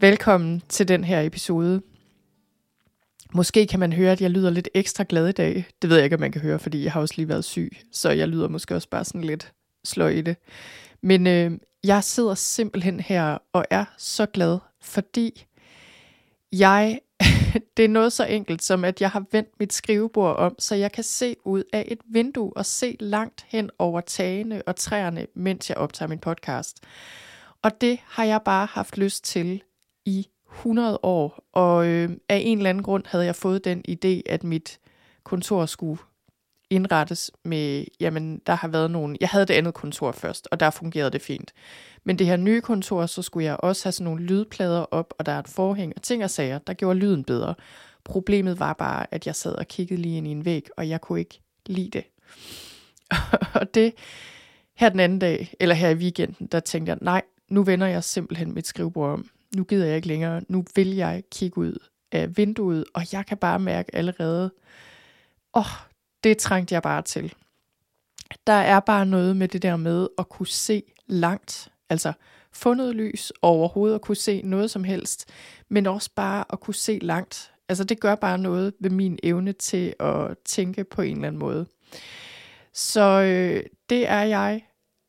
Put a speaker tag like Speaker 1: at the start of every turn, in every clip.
Speaker 1: Velkommen til den her episode. Måske kan man høre, at jeg lyder lidt ekstra glad i dag. Det ved jeg ikke, om man kan høre, fordi jeg har også lige været syg. Så jeg lyder måske også bare sådan lidt sløj i det. Men øh, jeg sidder simpelthen her og er så glad, fordi jeg, det er noget så enkelt som, at jeg har vendt mit skrivebord om, så jeg kan se ud af et vindue og se langt hen over tagene og træerne, mens jeg optager min podcast. Og det har jeg bare haft lyst til i 100 år, og øh, af en eller anden grund havde jeg fået den idé, at mit kontor skulle indrettes med, jamen der har været nogen, jeg havde det andet kontor først, og der fungerede det fint. Men det her nye kontor, så skulle jeg også have sådan nogle lydplader op, og der er et forhæng og ting og sager, der gjorde lyden bedre. Problemet var bare, at jeg sad og kiggede lige ind i en væg, og jeg kunne ikke lide det. og det, her den anden dag, eller her i weekenden, der tænkte jeg, nej, nu vender jeg simpelthen mit skrivebord om nu gider jeg ikke længere, nu vil jeg kigge ud af vinduet, og jeg kan bare mærke allerede, åh, oh, det trængte jeg bare til. Der er bare noget med det der med at kunne se langt, altså få noget lys overhovedet at kunne se noget som helst, men også bare at kunne se langt. Altså det gør bare noget ved min evne til at tænke på en eller anden måde. Så øh, det er jeg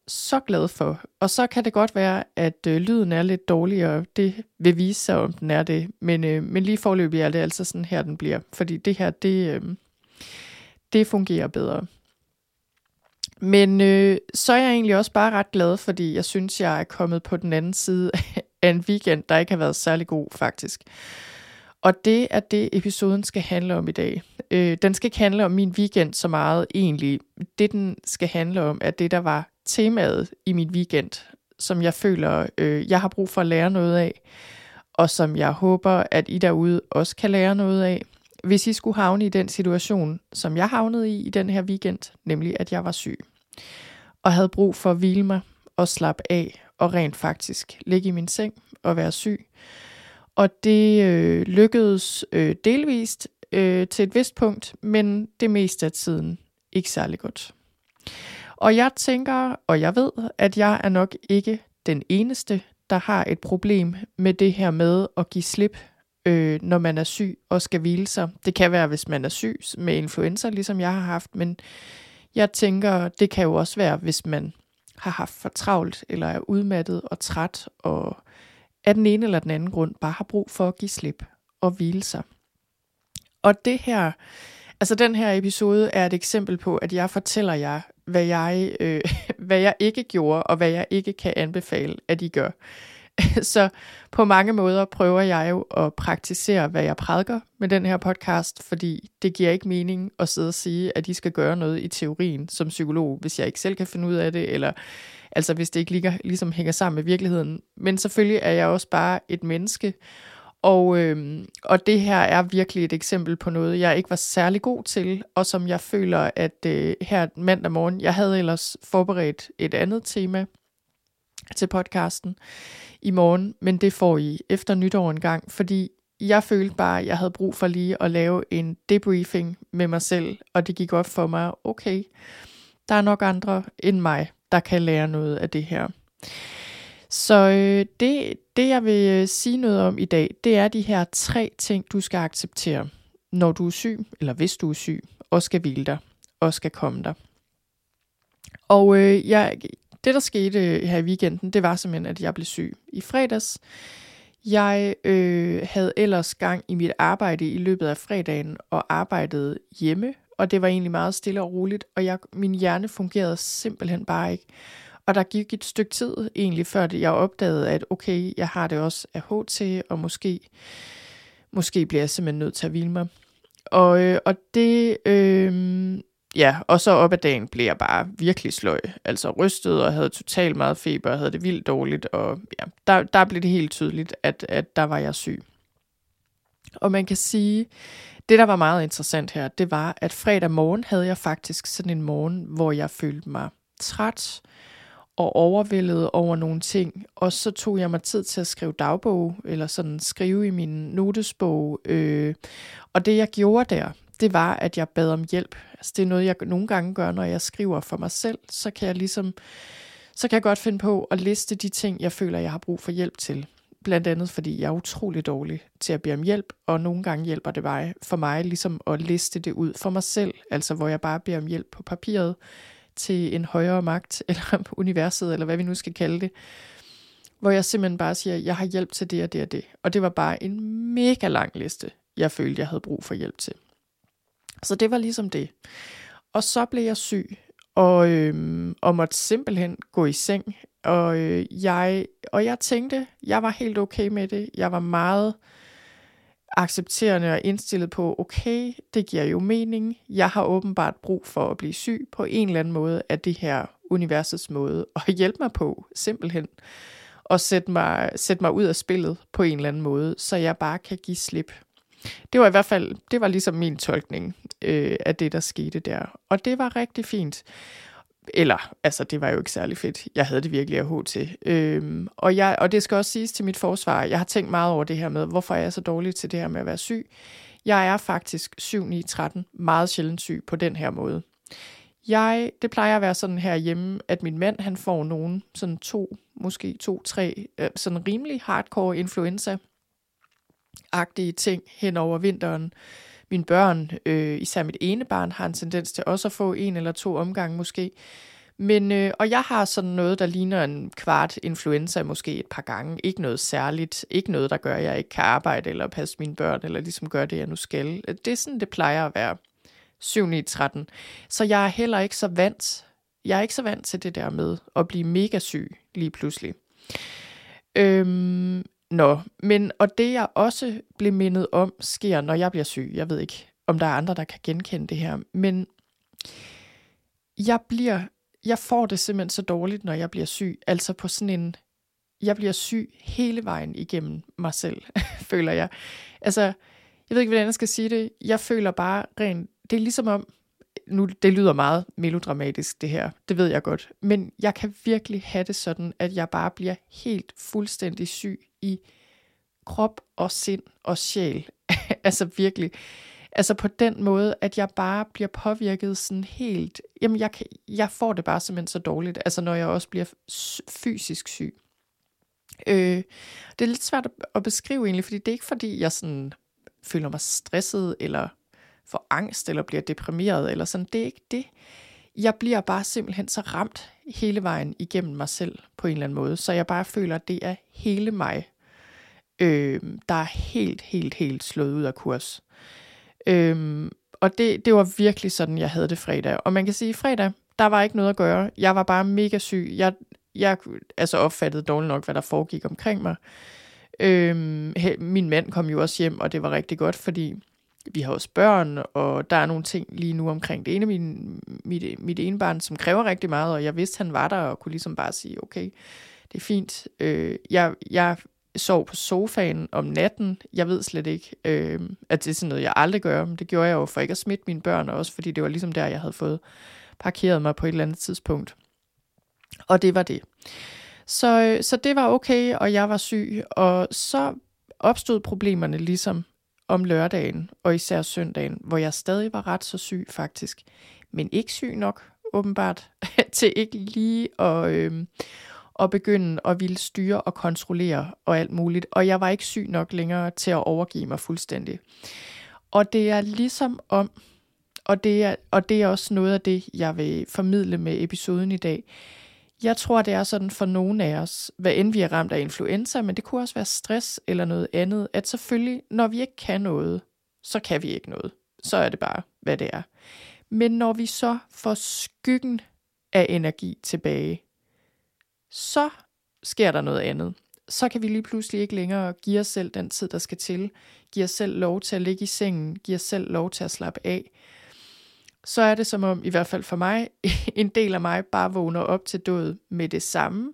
Speaker 1: så glad for. Og så kan det godt være, at øh, lyden er lidt dårligere. Det vil vise sig, om den er det. Men, øh, men lige forløbig er det altså sådan her, den bliver. Fordi det her, det, øh, det fungerer bedre. Men øh, så er jeg egentlig også bare ret glad, fordi jeg synes, jeg er kommet på den anden side af en weekend, der ikke har været særlig god, faktisk. Og det er det, episoden skal handle om i dag. Øh, den skal ikke handle om min weekend så meget egentlig. Det, den skal handle om, er det, der var temaet i min weekend, som jeg føler, øh, jeg har brug for at lære noget af, og som jeg håber, at I derude også kan lære noget af. Hvis I skulle havne i den situation, som jeg havnede i i den her weekend, nemlig at jeg var syg, og havde brug for at hvile mig og slappe af, og rent faktisk ligge i min seng og være syg. Og det øh, lykkedes øh, delvist øh, til et vist punkt, men det meste af tiden ikke særlig godt. Og jeg tænker, og jeg ved, at jeg er nok ikke den eneste, der har et problem med det her med at give slip, øh, når man er syg og skal hvile sig. Det kan være, hvis man er syg med influenza, ligesom jeg har haft, men jeg tænker, det kan jo også være, hvis man har haft for travlt, eller er udmattet og træt, og af den ene eller den anden grund bare har brug for at give slip og hvile sig. Og det her, altså den her episode er et eksempel på, at jeg fortæller jer, hvad jeg, øh, hvad jeg ikke gjorde, og hvad jeg ikke kan anbefale, at I gør. Så på mange måder prøver jeg jo at praktisere, hvad jeg prædiker med den her podcast, fordi det giver ikke mening at sidde og sige, at I skal gøre noget i teorien som psykolog, hvis jeg ikke selv kan finde ud af det, eller altså hvis det ikke ligger, ligesom hænger sammen med virkeligheden. Men selvfølgelig er jeg også bare et menneske, og, øh, og det her er virkelig et eksempel på noget, jeg ikke var særlig god til, og som jeg føler, at øh, her mandag morgen, jeg havde ellers forberedt et andet tema til podcasten i morgen, men det får I efter nytår en gang, fordi jeg følte bare, at jeg havde brug for lige at lave en debriefing med mig selv, og det gik op for mig, okay, der er nok andre end mig, der kan lære noget af det her. Så øh, det, det, jeg vil øh, sige noget om i dag, det er de her tre ting, du skal acceptere, når du er syg, eller hvis du er syg, og skal hvile dig, og skal komme dig. Og øh, jeg, det, der skete øh, her i weekenden, det var simpelthen, at jeg blev syg i fredags. Jeg øh, havde ellers gang i mit arbejde i løbet af fredagen og arbejdede hjemme, og det var egentlig meget stille og roligt, og jeg, min hjerne fungerede simpelthen bare ikke. Og der gik et stykke tid egentlig, før jeg opdagede, at okay, jeg har det også af HT, og måske, måske bliver jeg simpelthen nødt til at hvile mig. Og, øh, og det, øh, ja, og så op ad dagen blev jeg bare virkelig sløj. Altså rystet og havde totalt meget feber og havde det vildt dårligt. Og ja, der, der blev det helt tydeligt, at, at der var jeg syg. Og man kan sige, det der var meget interessant her, det var, at fredag morgen havde jeg faktisk sådan en morgen, hvor jeg følte mig træt og overvældet over nogle ting. Og så tog jeg mig tid til at skrive dagbog, eller sådan skrive i min notesbog. Øh, og det jeg gjorde der, det var, at jeg bad om hjælp. Altså, det er noget, jeg nogle gange gør, når jeg skriver for mig selv. Så kan jeg ligesom, så kan jeg godt finde på at liste de ting, jeg føler, jeg har brug for hjælp til. Blandt andet, fordi jeg er utrolig dårlig til at bede om hjælp, og nogle gange hjælper det mig, for mig ligesom at liste det ud for mig selv, altså hvor jeg bare beder om hjælp på papiret til en højere magt, eller universet, eller hvad vi nu skal kalde det, hvor jeg simpelthen bare siger, jeg har hjælp til det og det og det. Og det var bare en mega lang liste, jeg følte, jeg havde brug for hjælp til. Så det var ligesom det. Og så blev jeg syg, og, øhm, og måtte simpelthen gå i seng. Og, øh, jeg, og jeg tænkte, jeg var helt okay med det. Jeg var meget accepterende og indstillet på, okay, det giver jo mening. Jeg har åbenbart brug for at blive syg på en eller anden måde af det her universets måde, at hjælpe mig på, simpelthen. Og sætte mig, sætte mig ud af spillet på en eller anden måde, så jeg bare kan give slip. Det var i hvert fald, det var ligesom min tolkning øh, af det, der skete der. Og det var rigtig fint. Eller, altså, det var jo ikke særlig fedt. Jeg havde det virkelig af til. Øhm, og, jeg, og det skal også siges til mit forsvar, jeg har tænkt meget over det her med, hvorfor er jeg så dårlig til det her med at være syg. Jeg er faktisk 7-9-13 meget sjældent syg på den her måde. Jeg, det plejer at være sådan her hjemme, at min mand han får nogen, sådan to, måske to, tre, øh, sådan rimelig hardcore influenza agtige ting hen over vinteren. Mine børn, øh, især mit ene barn, har en tendens til også at få en eller to omgange måske. Men, øh, og jeg har sådan noget, der ligner en kvart influenza måske et par gange. Ikke noget særligt. Ikke noget, der gør, at jeg ikke kan arbejde eller passe mine børn, eller ligesom gør det, jeg nu skal. Det er sådan, det plejer at være. 7 i 13. Så jeg er heller ikke så vant. Jeg er ikke så vant til det der med at blive mega syg lige pludselig. Øhm, Nå, men og det jeg også blev mindet om, sker, når jeg bliver syg. Jeg ved ikke, om der er andre, der kan genkende det her, men jeg bliver, jeg får det simpelthen så dårligt, når jeg bliver syg. Altså på sådan en, jeg bliver syg hele vejen igennem mig selv, føler jeg. Altså, jeg ved ikke, hvordan jeg skal sige det. Jeg føler bare rent, det er ligesom om, nu det lyder meget melodramatisk det her, det ved jeg godt, men jeg kan virkelig have det sådan, at jeg bare bliver helt fuldstændig syg i krop og sind og sjæl. altså virkelig. Altså på den måde, at jeg bare bliver påvirket sådan helt, jamen jeg, kan, jeg får det bare simpelthen så dårligt, altså når jeg også bliver fysisk syg. Øh, det er lidt svært at beskrive egentlig, fordi det er ikke fordi, jeg sådan føler mig stresset, eller får angst, eller bliver deprimeret, eller sådan, det er ikke det. Jeg bliver bare simpelthen så ramt hele vejen igennem mig selv, på en eller anden måde, så jeg bare føler, at det er hele mig, øh, der er helt, helt, helt slået ud af kurs. Øh, og det, det var virkelig sådan, jeg havde det fredag. Og man kan sige, at fredag, der var ikke noget at gøre. Jeg var bare mega syg. Jeg, jeg altså opfattede dårligt nok, hvad der foregik omkring mig. Øh, min mand kom jo også hjem, og det var rigtig godt, fordi vi har også børn, og der er nogle ting lige nu omkring det ene min, mit, mit ene barn, som kræver rigtig meget, og jeg vidste, han var der, og kunne ligesom bare sige, okay, det er fint. Øh, jeg, jeg sov på sofaen om natten. Jeg ved slet ikke, øh, at det er sådan noget, jeg aldrig gør, men det gjorde jeg jo for ikke at smitte mine børn, også fordi det var ligesom der, jeg havde fået parkeret mig på et eller andet tidspunkt. Og det var det. Så, øh, så det var okay, og jeg var syg, og så opstod problemerne ligesom om lørdagen, og især søndagen, hvor jeg stadig var ret så syg faktisk, men ikke syg nok åbenbart, til ikke lige at, øh, at begynde at ville styre og kontrollere og alt muligt. Og jeg var ikke syg nok længere til at overgive mig fuldstændig. Og det er ligesom om, og det er, og det er også noget af det, jeg vil formidle med episoden i dag. Jeg tror, det er sådan for nogen af os, hvad end vi er ramt af influenza, men det kunne også være stress eller noget andet, at selvfølgelig, når vi ikke kan noget, så kan vi ikke noget. Så er det bare, hvad det er. Men når vi så får skyggen af energi tilbage, så sker der noget andet. Så kan vi lige pludselig ikke længere give os selv den tid, der skal til. Give os selv lov til at ligge i sengen. Give os selv lov til at slappe af så er det som om, i hvert fald for mig, en del af mig bare vågner op til død med det samme,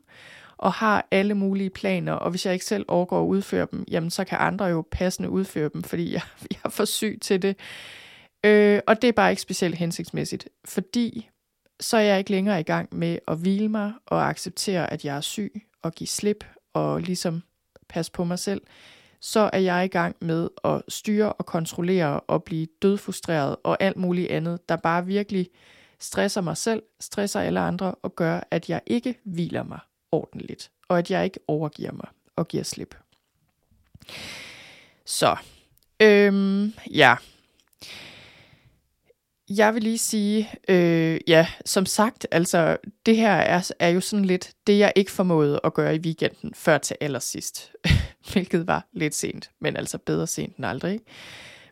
Speaker 1: og har alle mulige planer, og hvis jeg ikke selv overgår at udføre dem, jamen så kan andre jo passende udføre dem, fordi jeg, jeg er for syg til det. Øh, og det er bare ikke specielt hensigtsmæssigt, fordi så er jeg ikke længere i gang med at hvile mig og acceptere, at jeg er syg og give slip og ligesom passe på mig selv. Så er jeg i gang med at styre og kontrollere og blive dødfrustreret og alt muligt andet, der bare virkelig stresser mig selv, stresser alle andre og gør, at jeg ikke hviler mig ordentligt, og at jeg ikke overgiver mig og giver slip. Så, øhm, ja. Jeg vil lige sige, øh, ja, som sagt, altså det her er, er jo sådan lidt det, jeg ikke formåede at gøre i weekenden før til allersidst, hvilket var lidt sent, men altså bedre sent end aldrig.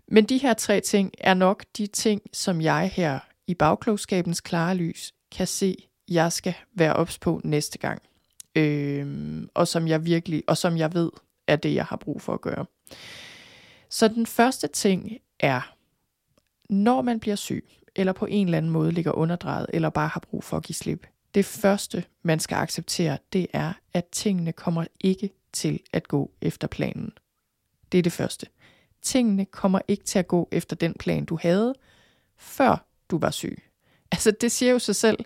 Speaker 1: Men de her tre ting er nok de ting, som jeg her i bagklogskabens klare lys kan se, jeg skal være ops på næste gang øh, og som jeg virkelig, og som jeg ved, er det, jeg har brug for at gøre. Så den første ting er, når man bliver syg, eller på en eller anden måde ligger underdrejet, eller bare har brug for at give slip, det første, man skal acceptere, det er, at tingene kommer ikke til at gå efter planen. Det er det første. Tingene kommer ikke til at gå efter den plan, du havde, før du var syg. Altså, det siger jo sig selv.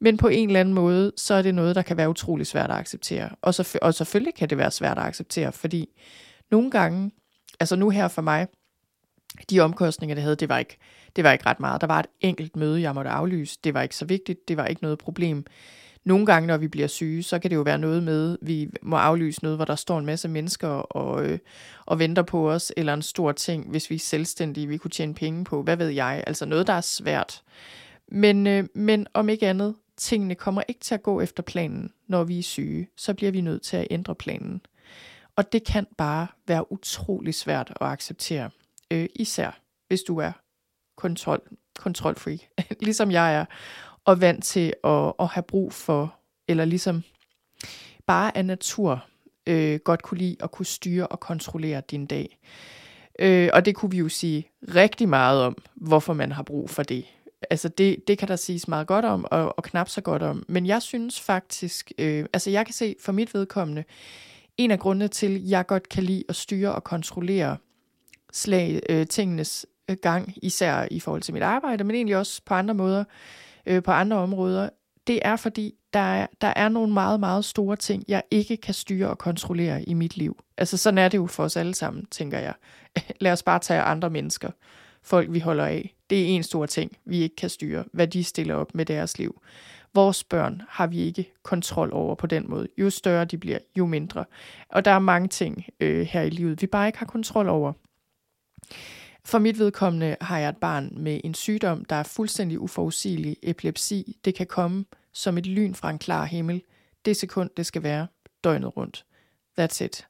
Speaker 1: Men på en eller anden måde, så er det noget, der kan være utrolig svært at acceptere. Og, så, og selvfølgelig kan det være svært at acceptere, fordi nogle gange, altså nu her for mig, de omkostninger, det havde, det var, ikke, det var ikke ret meget. Der var et enkelt møde, jeg måtte aflyse. Det var ikke så vigtigt. Det var ikke noget problem. Nogle gange, når vi bliver syge, så kan det jo være noget med, vi må aflyse noget, hvor der står en masse mennesker og, øh, og venter på os, eller en stor ting, hvis vi er selvstændige, vi kunne tjene penge på. Hvad ved jeg? Altså noget, der er svært. Men, øh, men om ikke andet, tingene kommer ikke til at gå efter planen, når vi er syge, så bliver vi nødt til at ændre planen. Og det kan bare være utrolig svært at acceptere, øh, især hvis du er kontrol, kontrolfreak, ligesom jeg er, og vant til at, at have brug for, eller ligesom bare af natur øh, godt kunne lide at kunne styre og kontrollere din dag. Øh, og det kunne vi jo sige rigtig meget om, hvorfor man har brug for det altså det, det kan der siges meget godt om, og, og knap så godt om. Men jeg synes faktisk, øh, altså jeg kan se for mit vedkommende, en af grundene til, at jeg godt kan lide at styre og kontrollere slag, øh, tingenes øh, gang, især i forhold til mit arbejde, men egentlig også på andre måder, øh, på andre områder, det er fordi, der er, der er nogle meget, meget store ting, jeg ikke kan styre og kontrollere i mit liv. Altså sådan er det jo for os alle sammen, tænker jeg. Lad os bare tage andre mennesker folk, vi holder af. Det er en stor ting, vi ikke kan styre, hvad de stiller op med deres liv. Vores børn har vi ikke kontrol over på den måde. Jo større de bliver, jo mindre. Og der er mange ting øh, her i livet, vi bare ikke har kontrol over. For mit vedkommende har jeg et barn med en sygdom, der er fuldstændig uforudsigelig epilepsi. Det kan komme som et lyn fra en klar himmel. Det sekund, det skal være døgnet rundt. That's it.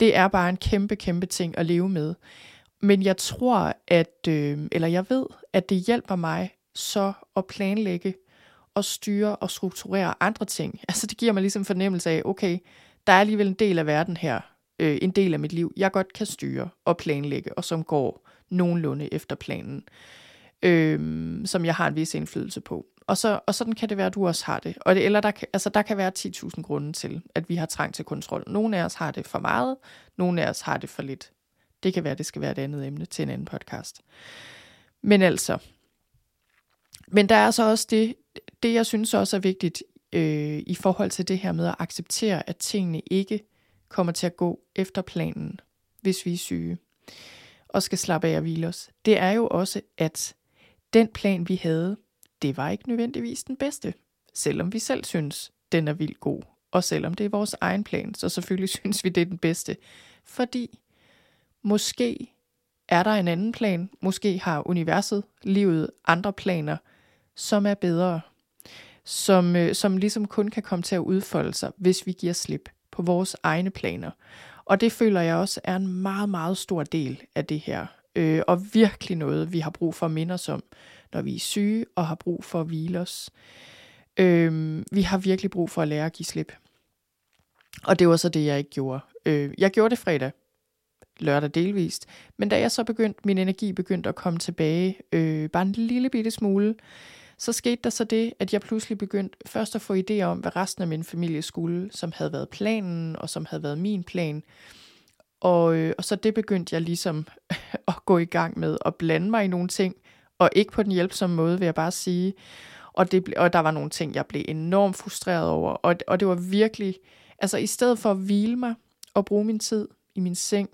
Speaker 1: Det er bare en kæmpe, kæmpe ting at leve med. Men jeg tror, at, øh, eller jeg ved, at det hjælper mig så at planlægge og styre og strukturere andre ting. Altså det giver mig ligesom fornemmelse af, okay, der er alligevel en del af verden her, øh, en del af mit liv, jeg godt kan styre og planlægge, og som går nogenlunde efter planen, øh, som jeg har en vis indflydelse på. Og, så, og sådan kan det være, at du også har det. Og det eller der, altså, der kan være 10.000 grunde til, at vi har trang til kontrol. Nogle af os har det for meget, nogle af os har det for lidt. Det kan være, det skal være et andet emne til en anden podcast. Men altså, men der er så også det, det jeg synes også er vigtigt øh, i forhold til det her med at acceptere, at tingene ikke kommer til at gå efter planen, hvis vi er syge, og skal slappe af og hvile os. Det er jo også, at den plan, vi havde, det var ikke nødvendigvis den bedste, selvom vi selv synes, den er vildt god, og selvom det er vores egen plan, så selvfølgelig synes vi, det er den bedste, fordi Måske er der en anden plan. Måske har universet, livet, andre planer, som er bedre. Som, øh, som ligesom kun kan komme til at udfolde sig, hvis vi giver slip på vores egne planer. Og det føler jeg også er en meget, meget stor del af det her. Øh, og virkelig noget, vi har brug for at minde os om, når vi er syge og har brug for at hvile os. Øh, vi har virkelig brug for at lære at give slip. Og det var så det, jeg ikke gjorde. Øh, jeg gjorde det fredag, lørdag delvist. Men da jeg så begyndte, min energi begyndte at komme tilbage, øh, bare en lille bitte smule, så skete der så det, at jeg pludselig begyndte først at få idéer om, hvad resten af min familie skulle, som havde været planen, og som havde været min plan. Og, øh, og så det begyndte jeg ligesom at gå i gang med, at blande mig i nogle ting, og ikke på den hjælpsomme måde, vil jeg bare sige. Og, det, og der var nogle ting, jeg blev enormt frustreret over, og, og det var virkelig, altså i stedet for at hvile mig og bruge min tid i min seng,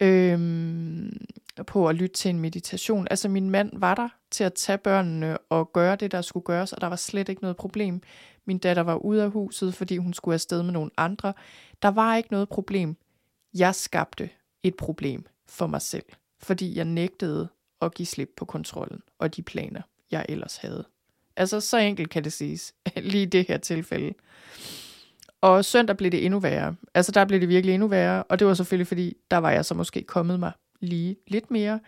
Speaker 1: øhm, på at lytte til en meditation. Altså min mand var der til at tage børnene og gøre det, der skulle gøres, og der var slet ikke noget problem. Min datter var ude af huset, fordi hun skulle afsted med nogle andre. Der var ikke noget problem. Jeg skabte et problem for mig selv, fordi jeg nægtede at give slip på kontrollen og de planer, jeg ellers havde. Altså så enkelt kan det siges, lige i det her tilfælde. Og søndag blev det endnu værre. Altså der blev det virkelig endnu værre, og det var selvfølgelig fordi, der var jeg så måske kommet mig lige lidt mere.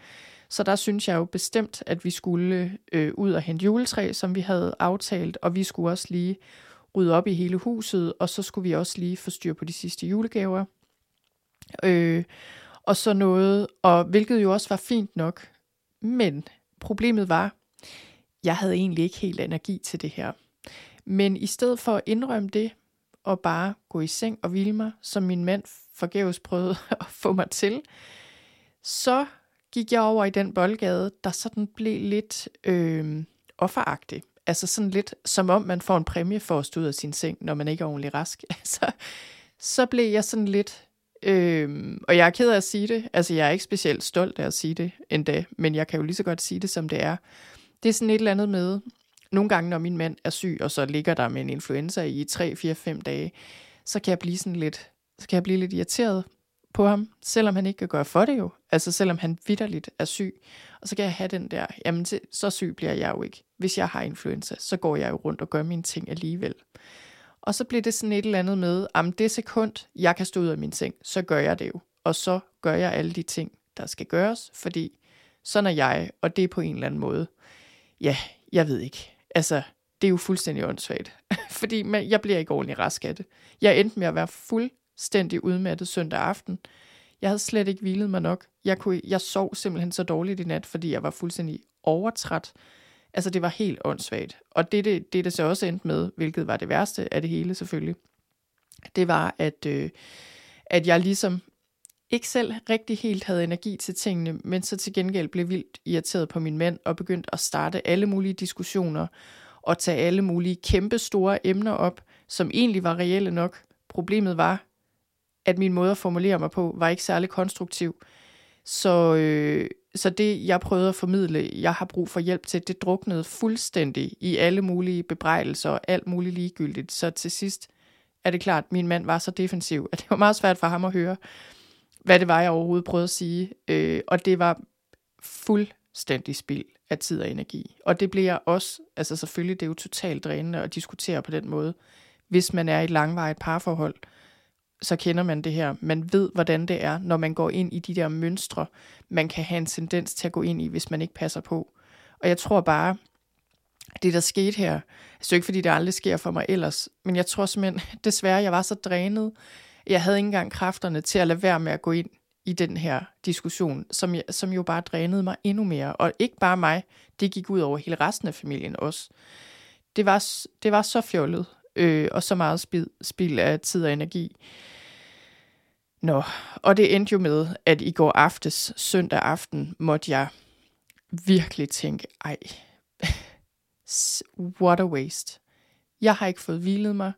Speaker 1: Så der synes jeg jo bestemt, at vi skulle øh, ud og hente juletræ, som vi havde aftalt, og vi skulle også lige rydde op i hele huset, og så skulle vi også lige få styr på de sidste julegaver. Øh, og så noget, og hvilket jo også var fint nok, men problemet var, jeg havde egentlig ikke helt energi til det her. Men i stedet for at indrømme det, og bare gå i seng og hvile mig, som min mand forgæves prøvede at få mig til, så gik jeg over i den boldgade, der sådan blev lidt øh, offeragtig. Altså sådan lidt som om man får en præmie for at stå ud af sin seng, når man ikke er ordentligt rask. Altså, så blev jeg sådan lidt, øh, og jeg er ked af at sige det, altså jeg er ikke specielt stolt af at sige det endda, men jeg kan jo lige så godt sige det, som det er. Det er sådan et eller andet med, nogle gange når min mand er syg, og så ligger der med en influenza i 3, 4, 5 dage, så kan jeg blive sådan lidt, så kan jeg blive lidt irriteret på ham, selvom han ikke kan gøre for det jo. Altså selvom han vidderligt er syg. Og så kan jeg have den der, jamen så syg bliver jeg jo ikke. Hvis jeg har influenza, så går jeg jo rundt og gør mine ting alligevel. Og så bliver det sådan et eller andet med, om det sekund, jeg kan stå ud af min seng, så gør jeg det jo. Og så gør jeg alle de ting, der skal gøres, fordi sådan er jeg, og det er på en eller anden måde. Ja, jeg ved ikke. Altså, det er jo fuldstændig åndssvagt. fordi jeg bliver ikke ordentligt rask af det. Jeg endte med at være fuld fuldstændig udmattet søndag aften. Jeg havde slet ikke hvilet mig nok. Jeg, kunne, jeg sov simpelthen så dårligt i nat, fordi jeg var fuldstændig overtræt. Altså, det var helt åndssvagt. Og det, det, det, det så også endte med, hvilket var det værste af det hele selvfølgelig, det var, at, øh, at jeg ligesom ikke selv rigtig helt havde energi til tingene, men så til gengæld blev vildt irriteret på min mand og begyndte at starte alle mulige diskussioner og tage alle mulige kæmpe store emner op, som egentlig var reelle nok. Problemet var, at min måde at formulere mig på var ikke særlig konstruktiv. Så, øh, så det, jeg prøvede at formidle, jeg har brug for hjælp til, det druknede fuldstændig i alle mulige bebrejdelser og alt muligt ligegyldigt. Så til sidst er det klart, at min mand var så defensiv, at det var meget svært for ham at høre, hvad det var, jeg overhovedet prøvede at sige. Øh, og det var fuldstændig spild af tid og energi. Og det bliver også, altså selvfølgelig, det er jo totalt drænende at diskutere på den måde, hvis man er i et langvarigt parforhold så kender man det her. Man ved, hvordan det er, når man går ind i de der mønstre, man kan have en tendens til at gå ind i, hvis man ikke passer på. Og jeg tror bare, det der skete her, altså ikke fordi det aldrig sker for mig ellers, men jeg tror simpelthen, desværre, jeg var så drænet, jeg havde ikke engang kræfterne til at lade være med at gå ind i den her diskussion, som, jeg, som jo bare drænede mig endnu mere. Og ikke bare mig, det gik ud over hele resten af familien også. Det var, det var så fjollet, øh, og så meget spild, spild af tid og energi. Nå, og det endte jo med, at i går aftes, søndag aften, måtte jeg virkelig tænke, ej, what a waste. Jeg har ikke fået hvilet mig.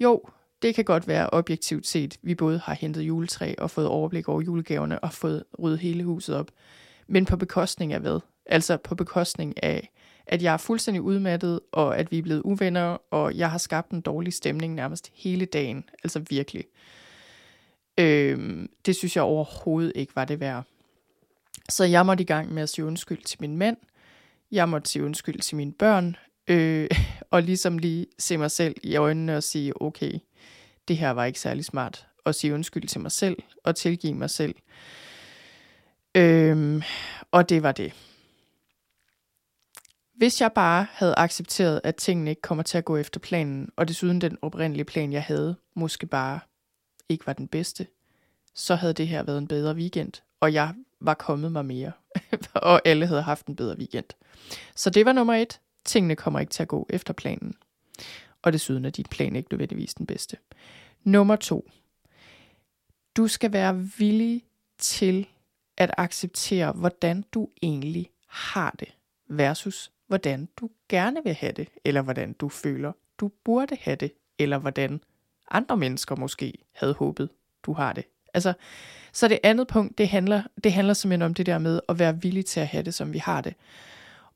Speaker 1: Jo, det kan godt være objektivt set, vi både har hentet juletræ og fået overblik over julegaverne og fået ryddet hele huset op. Men på bekostning af hvad? Altså på bekostning af, at jeg er fuldstændig udmattet, og at vi er blevet uvenner, og jeg har skabt en dårlig stemning nærmest hele dagen. Altså virkelig. Øh, det synes jeg overhovedet ikke var det værd. Så jeg måtte i gang med at sige undskyld til min mand. Jeg måtte sige undskyld til mine børn. Øh, og ligesom lige se mig selv i øjnene og sige, okay, det her var ikke særlig smart. Og sige undskyld til mig selv og tilgive mig selv. Øh, og det var det. Hvis jeg bare havde accepteret, at tingene ikke kommer til at gå efter planen, og desuden den oprindelige plan, jeg havde, måske bare ikke var den bedste, så havde det her været en bedre weekend, og jeg var kommet mig mere, og alle havde haft en bedre weekend. Så det var nummer et. Tingene kommer ikke til at gå efter planen. Og desuden er din plan ikke nødvendigvis den bedste. Nummer to. Du skal være villig til at acceptere, hvordan du egentlig har det, versus hvordan du gerne vil have det, eller hvordan du føler, du burde have det, eller hvordan andre mennesker måske havde håbet, du har det. Altså, så det andet punkt, det handler, det handler simpelthen om det der med at være villig til at have det, som vi har det.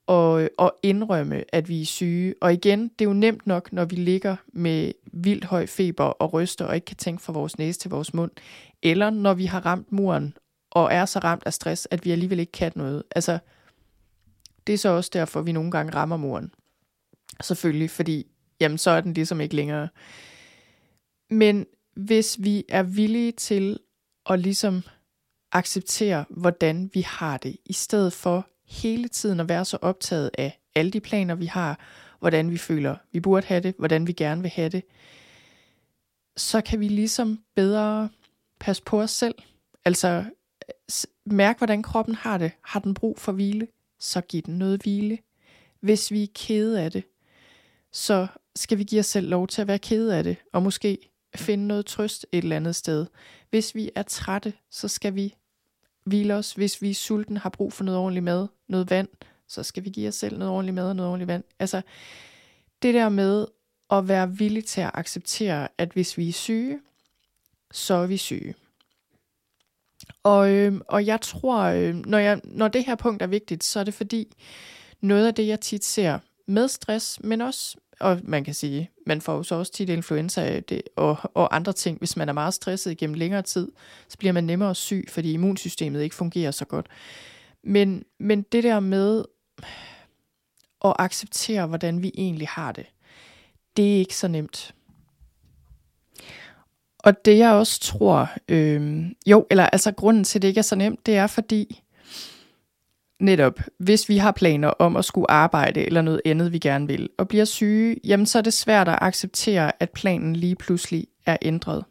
Speaker 1: Og, og indrømme, at vi er syge. Og igen, det er jo nemt nok, når vi ligger med vildt høj feber og ryster og ikke kan tænke fra vores næse til vores mund. Eller når vi har ramt muren og er så ramt af stress, at vi alligevel ikke kan noget. Altså, det er så også derfor, vi nogle gange rammer muren. Selvfølgelig, fordi jamen, så er den ligesom ikke længere. Men hvis vi er villige til at ligesom acceptere, hvordan vi har det, i stedet for hele tiden at være så optaget af alle de planer, vi har, hvordan vi føler, vi burde have det, hvordan vi gerne vil have det, så kan vi ligesom bedre passe på os selv. Altså mærk, hvordan kroppen har det. Har den brug for hvile? Så giv den noget hvile. Hvis vi er kede af det, så skal vi give os selv lov til at være kede af det, og måske finde noget trøst et eller andet sted. Hvis vi er trætte, så skal vi hvile os. Hvis vi er sulten, har brug for noget ordentligt mad, noget vand, så skal vi give os selv noget ordentligt mad og noget ordentligt vand. Altså, det der med at være villig til at acceptere, at hvis vi er syge, så er vi syge. Og, øh, og jeg tror, øh, når, jeg, når det her punkt er vigtigt, så er det fordi, noget af det, jeg tit ser med stress, men også, og man kan sige, man får jo så også tit influenza det, og, og andre ting. Hvis man er meget stresset igennem længere tid, så bliver man nemmere syg, fordi immunsystemet ikke fungerer så godt. Men, men det der med at acceptere, hvordan vi egentlig har det, det er ikke så nemt. Og det jeg også tror, øh, jo, eller altså grunden til, at det ikke er så nemt, det er fordi, netop, hvis vi har planer om at skulle arbejde eller noget andet, vi gerne vil, og bliver syge, jamen så er det svært at acceptere, at planen lige pludselig er ændret.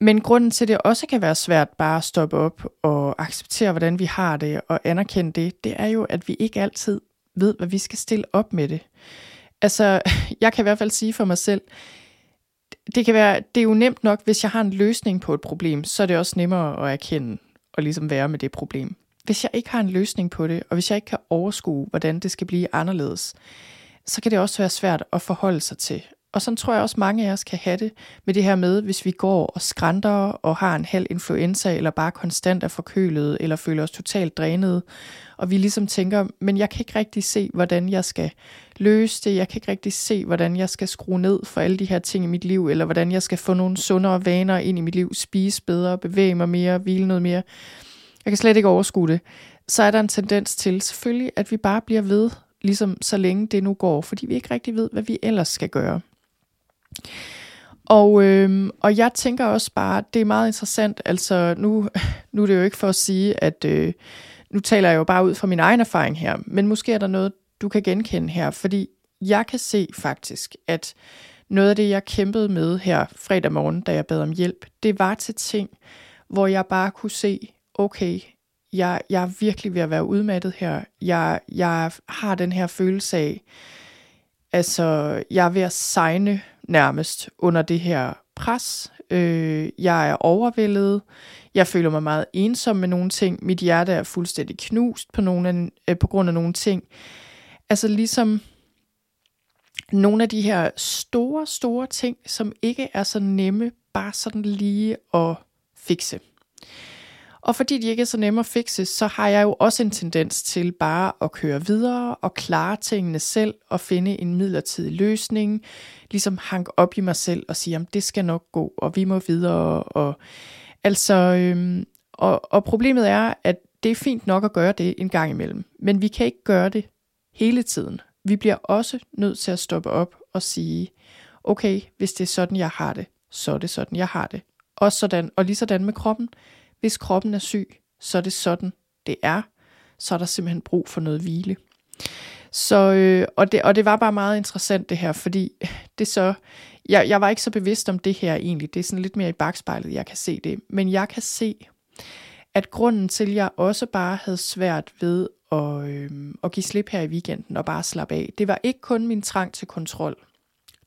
Speaker 1: Men grunden til, at det også kan være svært bare at stoppe op og acceptere, hvordan vi har det, og anerkende det, det er jo, at vi ikke altid ved, hvad vi skal stille op med det. Altså, jeg kan i hvert fald sige for mig selv, det kan være, det er jo nemt nok, hvis jeg har en løsning på et problem, så er det også nemmere at erkende og ligesom være med det problem. Hvis jeg ikke har en løsning på det, og hvis jeg ikke kan overskue, hvordan det skal blive anderledes, så kan det også være svært at forholde sig til. Og sådan tror jeg også mange af os kan have det med det her med, hvis vi går og skrænter og har en halv influenza, eller bare konstant er forkølet, eller føler os totalt drænet, og vi ligesom tænker, men jeg kan ikke rigtig se, hvordan jeg skal løse det, jeg kan ikke rigtig se, hvordan jeg skal skrue ned for alle de her ting i mit liv, eller hvordan jeg skal få nogle sundere vaner ind i mit liv, spise bedre, bevæge mig mere, hvile noget mere. Jeg kan slet ikke overskue det. Så er der en tendens til selvfølgelig, at vi bare bliver ved, ligesom så længe det nu går, fordi vi ikke rigtig ved, hvad vi ellers skal gøre. Og, øh, og jeg tænker også bare, det er meget interessant, altså nu, nu er det jo ikke for at sige, at øh, nu taler jeg jo bare ud fra min egen erfaring her, men måske er der noget, du kan genkende her, fordi jeg kan se faktisk, at noget af det, jeg kæmpede med her fredag morgen, da jeg bad om hjælp, det var til ting, hvor jeg bare kunne se, okay, jeg, jeg er virkelig ved at være udmattet her. Jeg, jeg har den her følelse af, altså, jeg er ved at sejne nærmest under det her pres. Øh, jeg er overvældet. Jeg føler mig meget ensom med nogle ting. Mit hjerte er fuldstændig knust på, nogle af, øh, på grund af nogle ting. Altså ligesom nogle af de her store, store ting, som ikke er så nemme bare sådan lige at fikse. Og fordi de ikke er så nemme at fikse, så har jeg jo også en tendens til bare at køre videre og klare tingene selv og finde en midlertidig løsning. Ligesom hank op i mig selv og sige, at det skal nok gå, og vi må videre. Og, altså, øhm, og, og problemet er, at det er fint nok at gøre det en gang imellem, men vi kan ikke gøre det hele tiden. Vi bliver også nødt til at stoppe op og sige, okay, hvis det er sådan, jeg har det, så er det sådan, jeg har det. Også sådan, og lige sådan med kroppen. Hvis kroppen er syg, så er det sådan, det er. Så er der simpelthen brug for noget hvile. Så, øh, og, det, og det var bare meget interessant det her, fordi det så, jeg, jeg var ikke så bevidst om det her egentlig, det er sådan lidt mere i bagspejlet, jeg kan se det, men jeg kan se, at grunden til, at jeg også bare havde svært ved at, øh, at give slip her i weekenden og bare slappe af, det var ikke kun min trang til kontrol.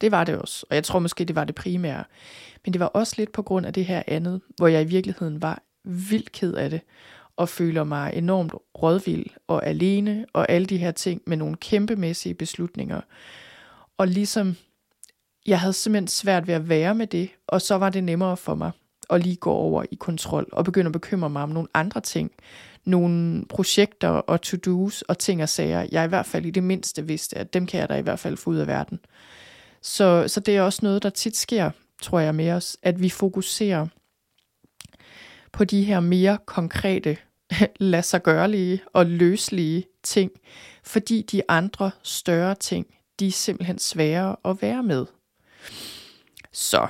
Speaker 1: Det var det også, og jeg tror måske, det var det primære. Men det var også lidt på grund af det her andet, hvor jeg i virkeligheden var vildt ked af det, og føler mig enormt rådvild og alene, og alle de her ting med nogle kæmpemæssige beslutninger. Og ligesom, jeg havde simpelthen svært ved at være med det, og så var det nemmere for mig at lige gå over i kontrol, og begynde at bekymre mig om nogle andre ting. Nogle projekter og to-dos og ting og sager, jeg i hvert fald i det mindste vidste, at dem kan jeg da i hvert fald få ud af verden. Så, så det er også noget, der tit sker, tror jeg med os, at vi fokuserer på de her mere konkrete, lad sig gørlige og løslige ting, fordi de andre større ting, de er simpelthen sværere at være med. Så.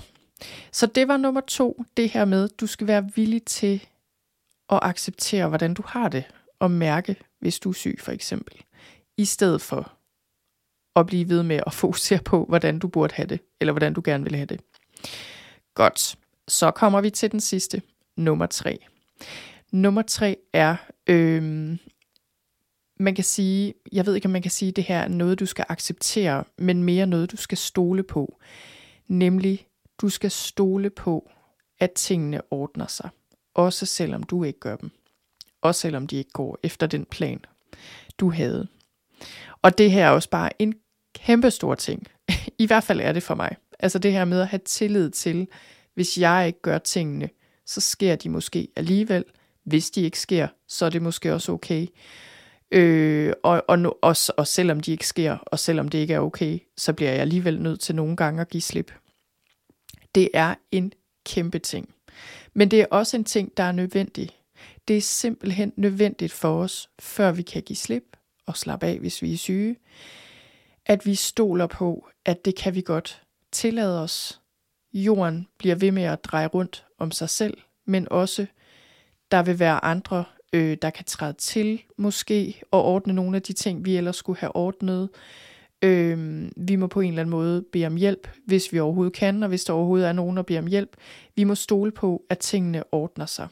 Speaker 1: Så det var nummer to, det her med, du skal være villig til at acceptere, hvordan du har det, og mærke, hvis du er syg for eksempel, i stedet for at blive ved med at fokusere på, hvordan du burde have det, eller hvordan du gerne vil have det. Godt, så kommer vi til den sidste, nummer tre. Nummer tre er, øhm, man kan sige, jeg ved ikke, om man kan sige, at det her er noget, du skal acceptere, men mere noget, du skal stole på. Nemlig, du skal stole på, at tingene ordner sig. Også selvom du ikke gør dem. Også selvom de ikke går efter den plan, du havde. Og det her er også bare en kæmpe stor ting. I hvert fald er det for mig. Altså det her med at have tillid til, hvis jeg ikke gør tingene, så sker de måske alligevel. Hvis de ikke sker, så er det måske også okay. Øh, og, og, og, og selvom de ikke sker, og selvom det ikke er okay, så bliver jeg alligevel nødt til nogle gange at give slip. Det er en kæmpe ting. Men det er også en ting, der er nødvendig. Det er simpelthen nødvendigt for os, før vi kan give slip og slappe af, hvis vi er syge, at vi stoler på, at det kan vi godt tillade os. Jorden bliver ved med at dreje rundt om sig selv, men også der vil være andre, øh, der kan træde til måske og ordne nogle af de ting, vi ellers skulle have ordnet. Øh, vi må på en eller anden måde bede om hjælp, hvis vi overhovedet kan, og hvis der overhovedet er nogen, der beder om hjælp. Vi må stole på, at tingene ordner sig.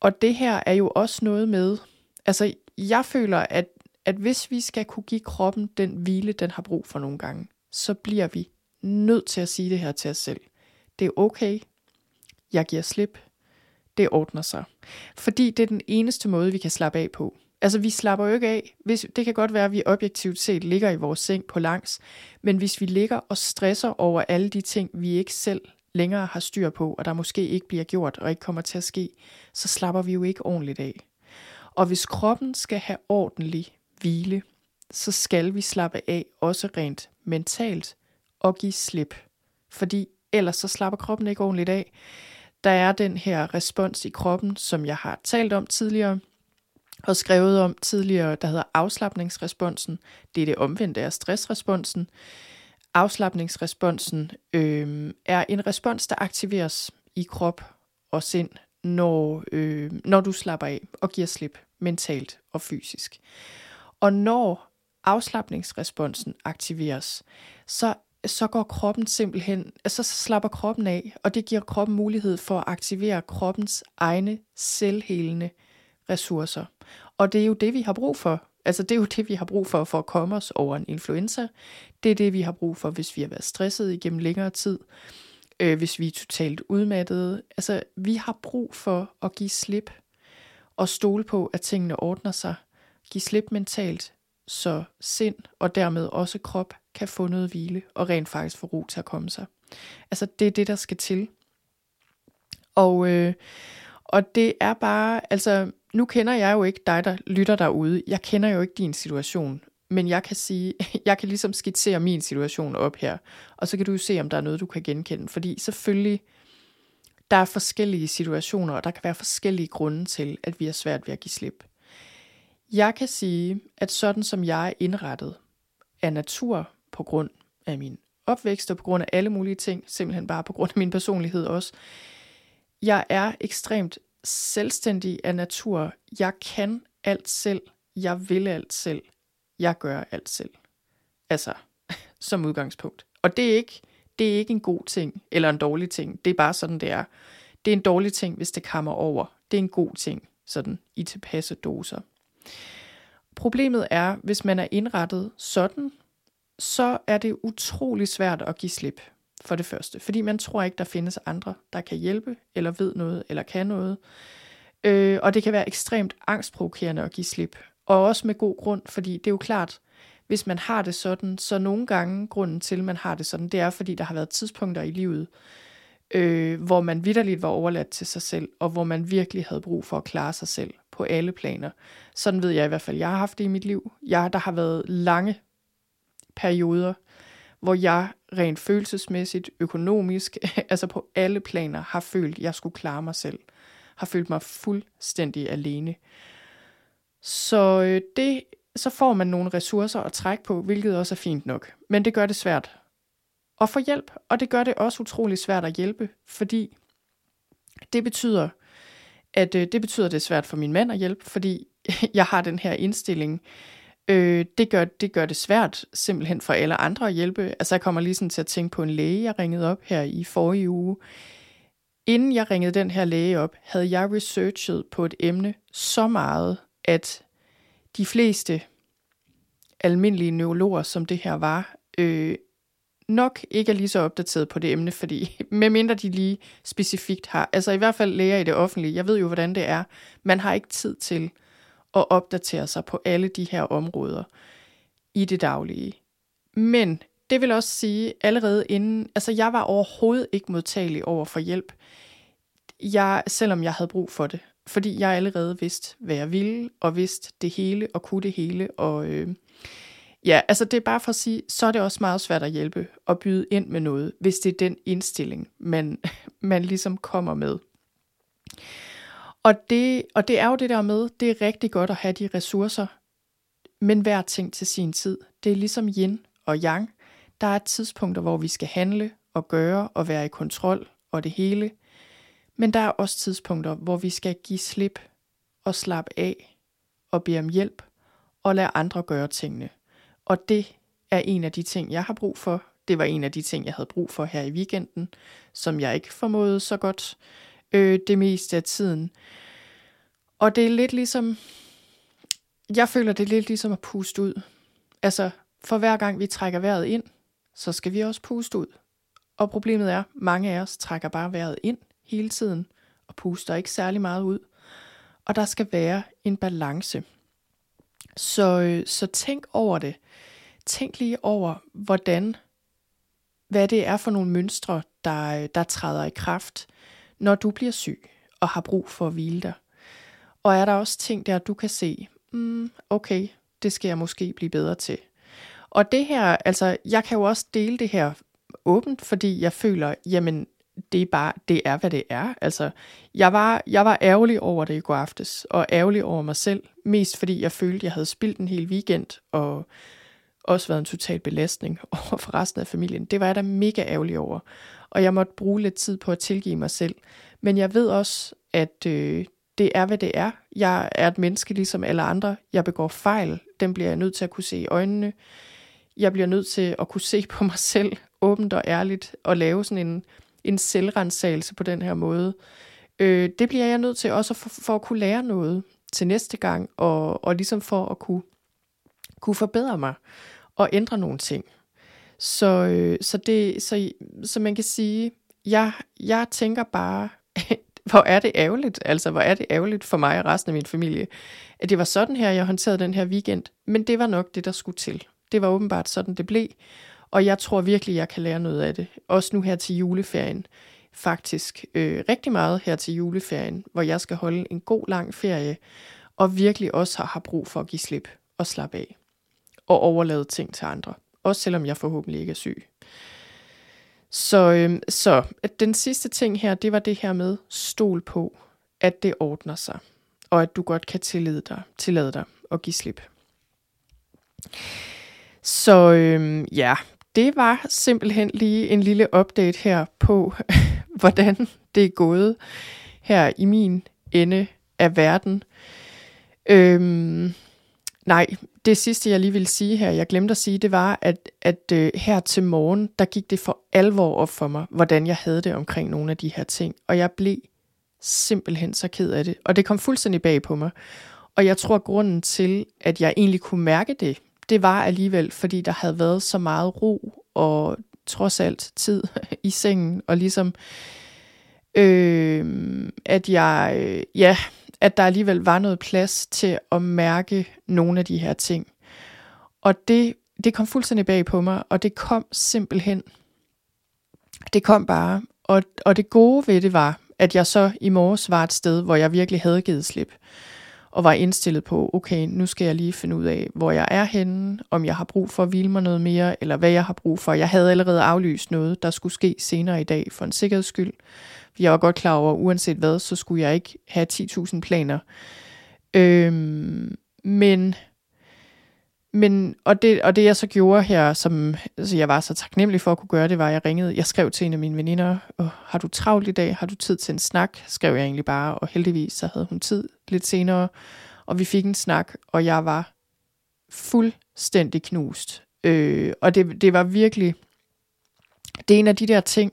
Speaker 1: Og det her er jo også noget med, altså jeg føler, at, at hvis vi skal kunne give kroppen den hvile, den har brug for nogle gange, så bliver vi nødt til at sige det her til os selv. Det er okay. Jeg giver slip. Det ordner sig. Fordi det er den eneste måde, vi kan slappe af på. Altså, vi slapper jo ikke af. Hvis, det kan godt være, at vi objektivt set ligger i vores seng på langs, men hvis vi ligger og stresser over alle de ting, vi ikke selv længere har styr på, og der måske ikke bliver gjort og ikke kommer til at ske, så slapper vi jo ikke ordentligt af. Og hvis kroppen skal have ordentlig hvile, så skal vi slappe af også rent mentalt og give slip. Fordi ellers så slapper kroppen ikke ordentligt af. Der er den her respons i kroppen, som jeg har talt om tidligere, og skrevet om tidligere, der hedder afslappningsresponsen. Det er det omvendte af stressresponsen. Afslappningsresponsen øh, er en respons, der aktiveres i krop og sind, når, øh, når du slapper af og giver slip mentalt og fysisk. Og når afslappningsresponsen aktiveres, så så går kroppen simpelthen, så slapper kroppen af, og det giver kroppen mulighed for at aktivere kroppens egne selvhelende ressourcer. Og det er jo det, vi har brug for. Altså det er jo det, vi har brug for for at komme os over en influenza. Det er det, vi har brug for, hvis vi har været stresset igennem længere tid. Øh, hvis vi er totalt udmattede. Altså vi har brug for at give slip og stole på, at tingene ordner sig. Give slip mentalt, så sind og dermed også krop kan få noget hvile og rent faktisk få ro til at komme sig. Altså det er det, der skal til. Og, øh, og det er bare, altså nu kender jeg jo ikke dig, der lytter derude. Jeg kender jo ikke din situation. Men jeg kan sige, jeg kan ligesom skitsere min situation op her. Og så kan du jo se, om der er noget, du kan genkende. Fordi selvfølgelig, der er forskellige situationer, og der kan være forskellige grunde til, at vi har svært ved at give slip. Jeg kan sige, at sådan som jeg er indrettet af natur på grund af min opvækst og på grund af alle mulige ting, simpelthen bare på grund af min personlighed også, jeg er ekstremt selvstændig af natur. Jeg kan alt selv. Jeg vil alt selv. Jeg gør alt selv. Altså, som udgangspunkt. Og det er ikke, det er ikke en god ting, eller en dårlig ting. Det er bare sådan, det er. Det er en dårlig ting, hvis det kommer over. Det er en god ting, sådan i tilpasse doser. Problemet er, hvis man er indrettet sådan, så er det utrolig svært at give slip, for det første. Fordi man tror ikke, der findes andre, der kan hjælpe, eller ved noget, eller kan noget. Øh, og det kan være ekstremt angstprovokerende at give slip. Og også med god grund, fordi det er jo klart, hvis man har det sådan, så nogle gange grunden til, at man har det sådan, det er, fordi der har været tidspunkter i livet, øh, hvor man vidderligt var overladt til sig selv, og hvor man virkelig havde brug for at klare sig selv på alle planer. Sådan ved jeg i hvert fald, jeg har haft det i mit liv. Jeg, der har været lange perioder, hvor jeg rent følelsesmæssigt, økonomisk, altså på alle planer, har følt, at jeg skulle klare mig selv. Har følt mig fuldstændig alene. Så øh, det, så får man nogle ressourcer at trække på, hvilket også er fint nok. Men det gør det svært at få hjælp, og det gør det også utrolig svært at hjælpe, fordi det betyder, at øh, det betyder, at det er svært for min mand at hjælpe, fordi jeg har den her indstilling. Øh, det, gør, det gør det svært simpelthen for alle andre at hjælpe. Altså jeg kommer lige sådan til at tænke på en læge, jeg ringede op her i forrige uge. Inden jeg ringede den her læge op, havde jeg researchet på et emne så meget, at de fleste almindelige neurologer, som det her var, øh, nok ikke er lige så opdateret på det emne, fordi medmindre de lige specifikt har, altså i hvert fald læger i det offentlige, jeg ved jo, hvordan det er, man har ikke tid til og opdatere sig på alle de her områder i det daglige. Men det vil også sige, allerede inden, altså jeg var overhovedet ikke modtagelig over for hjælp, jeg, selvom jeg havde brug for det, fordi jeg allerede vidste, hvad jeg ville, og vidste det hele, og kunne det hele, og øh, Ja, altså det er bare for at sige, så er det også meget svært at hjælpe og byde ind med noget, hvis det er den indstilling, man, man ligesom kommer med. Og det, og det er jo det der med, det er rigtig godt at have de ressourcer, men hver ting til sin tid. Det er ligesom yin og yang. Der er tidspunkter, hvor vi skal handle og gøre og være i kontrol og det hele. Men der er også tidspunkter, hvor vi skal give slip og slappe af og bede om hjælp og lade andre gøre tingene. Og det er en af de ting, jeg har brug for. Det var en af de ting, jeg havde brug for her i weekenden, som jeg ikke formåede så godt øh, det meste af tiden. Og det er lidt ligesom, jeg føler det er lidt ligesom at puste ud. Altså, for hver gang vi trækker vejret ind, så skal vi også puste ud. Og problemet er, mange af os trækker bare vejret ind hele tiden, og puster ikke særlig meget ud. Og der skal være en balance. Så, øh, så tænk over det. Tænk lige over, hvordan, hvad det er for nogle mønstre, der, øh, der træder i kraft, når du bliver syg og har brug for at hvile dig. Og er der også ting der, du kan se, mm, okay, det skal jeg måske blive bedre til. Og det her, altså, jeg kan jo også dele det her åbent, fordi jeg føler, jamen, det er bare, det er, hvad det er. Altså, jeg var, jeg var ærgerlig over det i går aftes, og ærgerlig over mig selv, mest fordi jeg følte, jeg havde spildt en hel weekend, og også været en total belastning over for resten af familien. Det var jeg da mega ærgerlig over, og jeg måtte bruge lidt tid på at tilgive mig selv. Men jeg ved også, at øh, det er, hvad det er. Jeg er et menneske ligesom alle andre. Jeg begår fejl. Den bliver jeg nødt til at kunne se i øjnene. Jeg bliver nødt til at kunne se på mig selv åbent og ærligt og lave sådan en en selvrensagelse på den her måde. Øh, det bliver jeg nødt til også for, for at kunne lære noget til næste gang, og, og ligesom for at kunne, kunne forbedre mig og ændre nogle ting. Så, øh, så, det, så, så man kan sige, jeg, jeg tænker bare, hvor er det ærgerligt, altså hvor er det ærgerligt for mig og resten af min familie, at det var sådan her, jeg håndterede den her weekend, men det var nok det, der skulle til. Det var åbenbart sådan, det blev, og jeg tror virkelig, jeg kan lære noget af det. Også nu her til juleferien. Faktisk øh, rigtig meget her til juleferien, hvor jeg skal holde en god lang ferie, og virkelig også har, har brug for at give slip og slappe af. Og overlade ting til andre. Også selvom jeg forhåbentlig ikke er syg. Så, øh, så at den sidste ting her, det var det her med stol på, at det ordner sig. Og at du godt kan tillade dig, tillade dig at give slip. Så øh, ja, det var simpelthen lige en lille update her på, hvordan det er gået her i min ende af verden. Øhm, nej, det sidste, jeg lige vil sige her, jeg glemte at sige, det var, at, at øh, her til morgen, der gik det for alvor op for mig, hvordan jeg havde det omkring nogle af de her ting. Og jeg blev simpelthen så ked af det. Og det kom fuldstændig bag på mig. Og jeg tror, grunden til, at jeg egentlig kunne mærke det, det var alligevel, fordi der havde været så meget ro og trods alt tid i sengen, og ligesom, øh, at jeg, øh, ja, at der alligevel var noget plads til at mærke nogle af de her ting. Og det, det kom fuldstændig bag på mig, og det kom simpelthen, det kom bare, og, og det gode ved det var, at jeg så i morges var et sted, hvor jeg virkelig havde givet slip og var indstillet på, okay, nu skal jeg lige finde ud af, hvor jeg er henne, om jeg har brug for at hvile mig noget mere, eller hvad jeg har brug for. Jeg havde allerede aflyst noget, der skulle ske senere i dag for en sikkerheds skyld. Jeg var godt klar over, uanset hvad, så skulle jeg ikke have 10.000 planer. Øhm, men men, og det, og det jeg så gjorde her, som altså jeg var så taknemmelig for at kunne gøre det, var, at jeg ringede, jeg skrev til en af mine veninder, oh, har du travlt i dag, har du tid til en snak, skrev jeg egentlig bare, og heldigvis så havde hun tid lidt senere, og vi fik en snak, og jeg var fuldstændig knust. Øh, og det, det var virkelig, det er en af de der ting,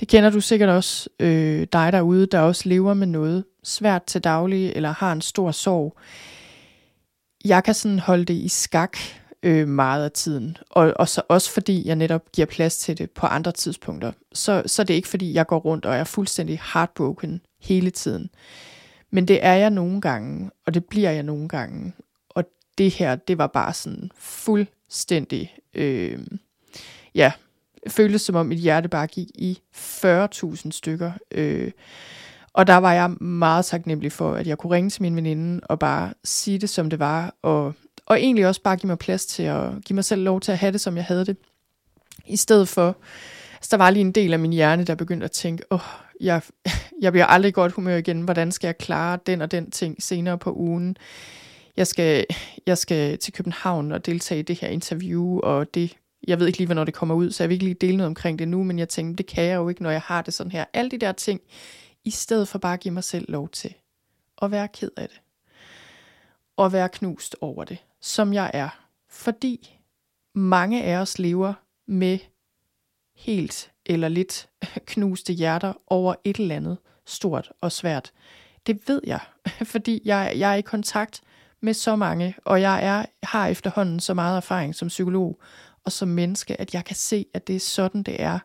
Speaker 1: det kender du sikkert også, øh, dig derude, der også lever med noget svært til daglig, eller har en stor sorg jeg kan sådan holde det i skak øh, meget af tiden. Og, og så også fordi jeg netop giver plads til det på andre tidspunkter. Så, så det er ikke fordi, jeg går rundt og er fuldstændig heartbroken hele tiden. Men det er jeg nogle gange, og det bliver jeg nogle gange. Og det her, det var bare sådan fuldstændig, øh, ja, føltes som om mit hjerte bare gik i 40.000 stykker. Øh, og der var jeg meget taknemmelig for, at jeg kunne ringe til min veninde og bare sige det, som det var. Og, og egentlig også bare give mig plads til at give mig selv lov til at have det, som jeg havde det. I stedet for, altså der var lige en del af min hjerne, der begyndte at tænke, åh, oh, jeg, jeg bliver aldrig godt humør igen. Hvordan skal jeg klare den og den ting senere på ugen? Jeg skal, jeg skal til København og deltage i det her interview, og det, jeg ved ikke lige, hvornår det kommer ud, så jeg vil ikke lige dele noget omkring det nu, men jeg tænkte, det kan jeg jo ikke, når jeg har det sådan her. Alle de der ting, i stedet for bare at give mig selv lov til at være ked af det. Og være knust over det, som jeg er. Fordi mange af os lever med helt eller lidt knuste hjerter over et eller andet stort og svært. Det ved jeg, fordi jeg, jeg er i kontakt med så mange, og jeg er, har efterhånden så meget erfaring som psykolog og som menneske, at jeg kan se, at det er sådan, det er.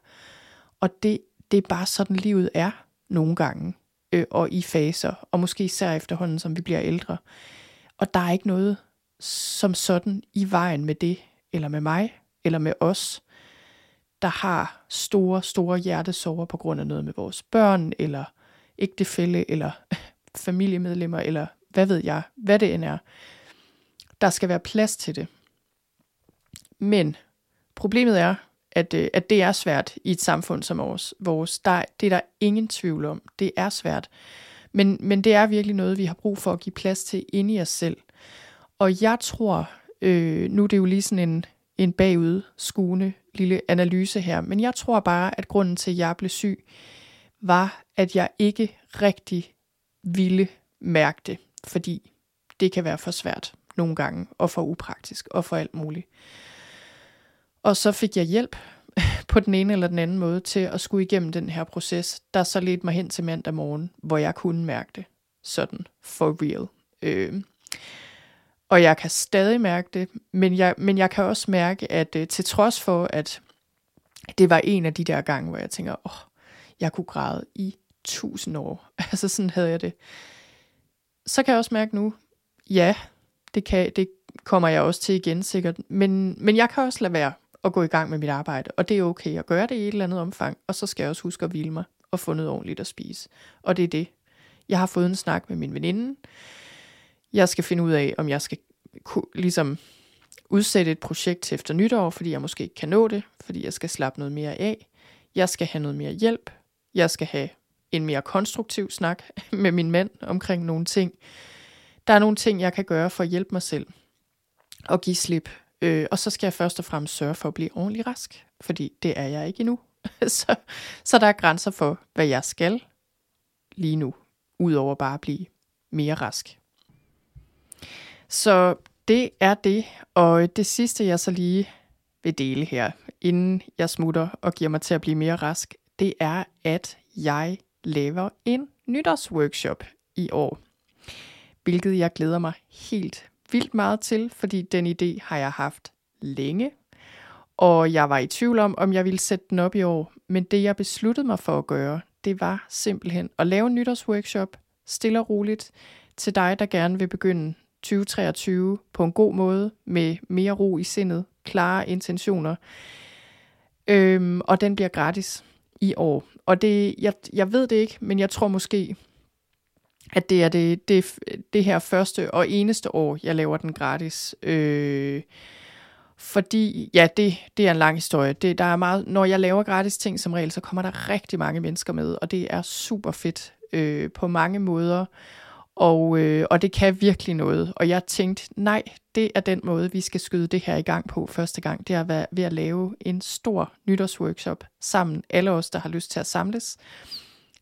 Speaker 1: Og det, det er bare sådan, livet er nogle gange, øh, og i faser, og måske især efterhånden, som vi bliver ældre. Og der er ikke noget som sådan i vejen med det, eller med mig, eller med os, der har store, store hjertesorger på grund af noget med vores børn, eller ægtefælle, eller familiemedlemmer, eller hvad ved jeg, hvad det end er. Der skal være plads til det. Men problemet er, at, øh, at det er svært i et samfund som vores. vores. Der, det er der ingen tvivl om. Det er svært. Men, men det er virkelig noget, vi har brug for at give plads til inde i os selv. Og jeg tror, øh, nu er det jo lige sådan en, en bagudskuende lille analyse her, men jeg tror bare, at grunden til, at jeg blev syg, var, at jeg ikke rigtig ville mærke det, fordi det kan være for svært nogle gange, og for upraktisk, og for alt muligt. Og så fik jeg hjælp på den ene eller den anden måde til at skulle igennem den her proces, der så ledte mig hen til mandag morgen, hvor jeg kunne mærke det sådan for real. Øh. Og jeg kan stadig mærke det, men jeg, men jeg kan også mærke, at øh, til trods for, at det var en af de der gange, hvor jeg tænker, åh, oh, jeg kunne græde i tusind år. altså sådan havde jeg det. Så kan jeg også mærke nu, ja, det, kan, det kommer jeg også til igen sikkert, men, men jeg kan også lade være at gå i gang med mit arbejde. Og det er okay at gøre det i et eller andet omfang. Og så skal jeg også huske at hvile mig og få noget ordentligt at spise. Og det er det. Jeg har fået en snak med min veninde. Jeg skal finde ud af, om jeg skal ligesom udsætte et projekt til efter nytår, fordi jeg måske ikke kan nå det, fordi jeg skal slappe noget mere af. Jeg skal have noget mere hjælp. Jeg skal have en mere konstruktiv snak med min mand omkring nogle ting. Der er nogle ting, jeg kan gøre for at hjælpe mig selv og give slip Øh, og så skal jeg først og fremmest sørge for at blive ordentlig rask, fordi det er jeg ikke endnu. så, så der er grænser for, hvad jeg skal lige nu, udover bare at blive mere rask. Så det er det. Og det sidste, jeg så lige vil dele her, inden jeg smutter og giver mig til at blive mere rask, det er, at jeg laver en nytårsworkshop i år. Hvilket jeg glæder mig helt vildt meget til, fordi den idé har jeg haft længe. Og jeg var i tvivl om, om jeg ville sætte den op i år. Men det jeg besluttede mig for at gøre, det var simpelthen at lave en nytårsworkshop, stille og roligt, til dig, der gerne vil begynde 2023 på en god måde, med mere ro i sindet, klare intentioner. Øhm, og den bliver gratis i år. Og det, jeg, jeg ved det ikke, men jeg tror måske, at det er det, det, det her første og eneste år, jeg laver den gratis. Øh, fordi, ja, det, det er en lang historie. Det, der er meget, når jeg laver gratis ting som regel, så kommer der rigtig mange mennesker med, og det er super fedt øh, på mange måder. Og, øh, og det kan virkelig noget. Og jeg tænkte, nej, det er den måde, vi skal skyde det her i gang på første gang. Det er ved at lave en stor nytårsworkshop sammen, alle os, der har lyst til at samles.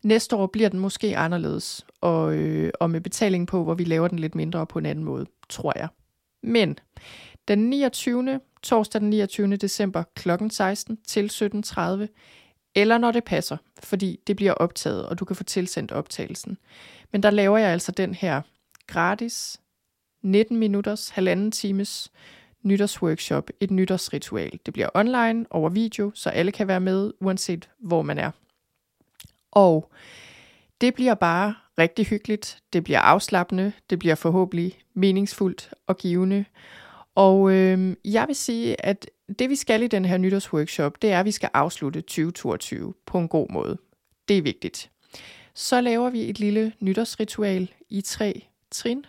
Speaker 1: Næste år bliver den måske anderledes, og, øh, og med betaling på, hvor vi laver den lidt mindre på en anden måde, tror jeg. Men den 29. torsdag den 29. december kl. 16 til 17.30, eller når det passer, fordi det bliver optaget, og du kan få tilsendt optagelsen. Men der laver jeg altså den her gratis 19 minutters, halvanden times nytårsworkshop, et nytårsritual. Det bliver online over video, så alle kan være med, uanset hvor man er. Og det bliver bare rigtig hyggeligt, det bliver afslappende, det bliver forhåbentlig meningsfuldt og givende. Og øh, jeg vil sige, at det vi skal i den her nytårsworkshop, det er, at vi skal afslutte 2022 på en god måde. Det er vigtigt. Så laver vi et lille nytårsritual i tre trin.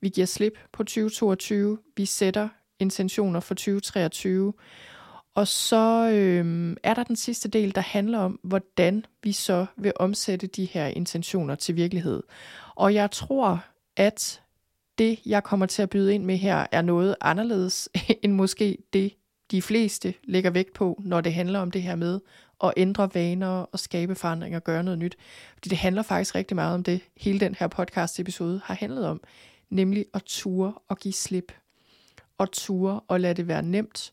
Speaker 1: Vi giver slip på 2022. Vi sætter intentioner for 2023. Og så øh, er der den sidste del, der handler om, hvordan vi så vil omsætte de her intentioner til virkelighed. Og jeg tror, at det, jeg kommer til at byde ind med her, er noget anderledes end måske det, de fleste lægger vægt på, når det handler om det her med at ændre vaner og skabe forandring og gøre noget nyt. Fordi det handler faktisk rigtig meget om det, hele den her podcast episode har handlet om, nemlig at ture og give slip. Og ture og lade det være nemt,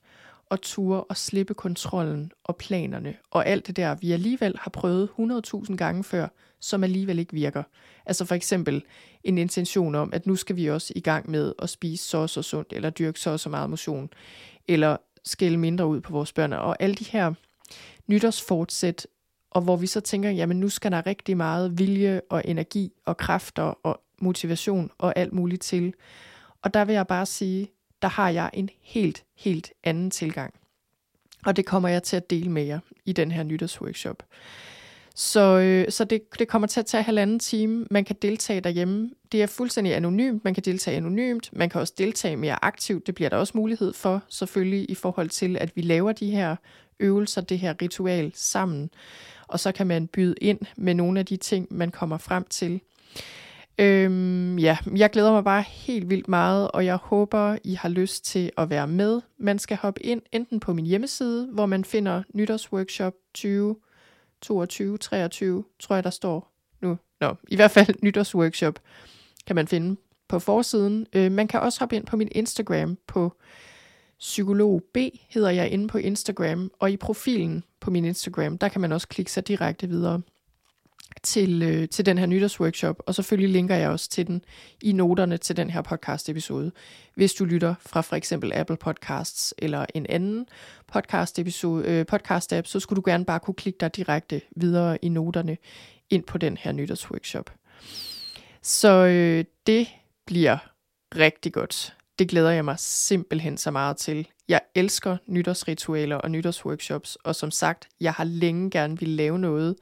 Speaker 1: og ture og slippe kontrollen og planerne og alt det der, vi alligevel har prøvet 100.000 gange før, som alligevel ikke virker. Altså for eksempel en intention om, at nu skal vi også i gang med at spise så og så sundt, eller dyrke så og så meget motion, eller skille mindre ud på vores børn, og alle de her nytårsfortsæt, og hvor vi så tænker, jamen nu skal der rigtig meget vilje og energi og kræfter og motivation og alt muligt til. Og der vil jeg bare sige, der har jeg en helt, helt anden tilgang. Og det kommer jeg til at dele med jer i den her nytårsworkshop. Så, øh, så det, det kommer til at tage halvanden time. Man kan deltage derhjemme. Det er fuldstændig anonymt. Man kan deltage anonymt. Man kan også deltage mere aktivt. Det bliver der også mulighed for, selvfølgelig i forhold til, at vi laver de her øvelser, det her ritual sammen. Og så kan man byde ind med nogle af de ting, man kommer frem til. Øhm, ja, jeg glæder mig bare helt vildt meget, og jeg håber, I har lyst til at være med. Man skal hoppe ind enten på min hjemmeside, hvor man finder nytårsworkshop 20 22, 23, tror jeg, der står nu. Nå, i hvert fald nytårsworkshop kan man finde på forsiden. Øh, man kan også hoppe ind på min Instagram på psykolog B, hedder jeg inde på Instagram, og i profilen på min Instagram, der kan man også klikke sig direkte videre til, øh, til den her nytårsworkshop, og selvfølgelig linker jeg også til den i noterne til den her podcast episode. Hvis du lytter fra for eksempel Apple Podcasts eller en anden podcast, episode, øh, podcast app, så skulle du gerne bare kunne klikke dig direkte videre i noterne ind på den her nytårsworkshop. Så øh, det bliver rigtig godt. Det glæder jeg mig simpelthen så meget til. Jeg elsker nytårsritualer og nytårsworkshops, og som sagt, jeg har længe gerne ville lave noget,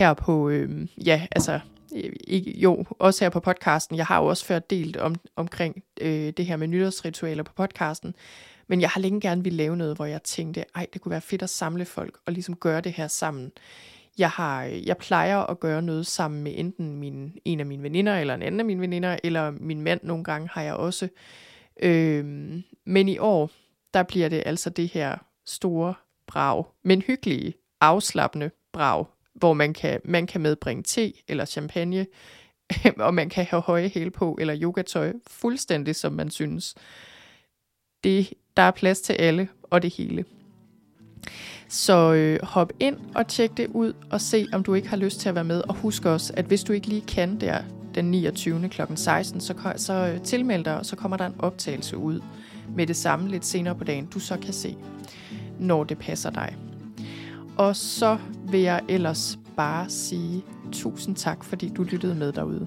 Speaker 1: her på, øh, ja, altså, øh, ikke, jo, også her på podcasten. Jeg har jo også før delt om, omkring øh, det her med nytårsritualer på podcasten. Men jeg har længe gerne ville lave noget, hvor jeg tænkte, ej, det kunne være fedt at samle folk og ligesom gøre det her sammen. Jeg, har, øh, jeg plejer at gøre noget sammen med enten min, en af mine veninder, eller en anden af mine veninder, eller min mand nogle gange har jeg også. Øhm, men i år, der bliver det altså det her store brag, men hyggelige, afslappende brag hvor man kan, man kan medbringe te eller champagne, og man kan have høje hæle på, eller yogatøj, fuldstændig som man synes. Det, der er plads til alle, og det hele. Så øh, hop ind og tjek det ud, og se om du ikke har lyst til at være med. Og husk også, at hvis du ikke lige kan der den 29. kl. 16, så, så øh, tilmeld dig, og så kommer der en optagelse ud med det samme lidt senere på dagen, du så kan se, når det passer dig. Og så vil jeg ellers bare sige tusind tak, fordi du lyttede med derude.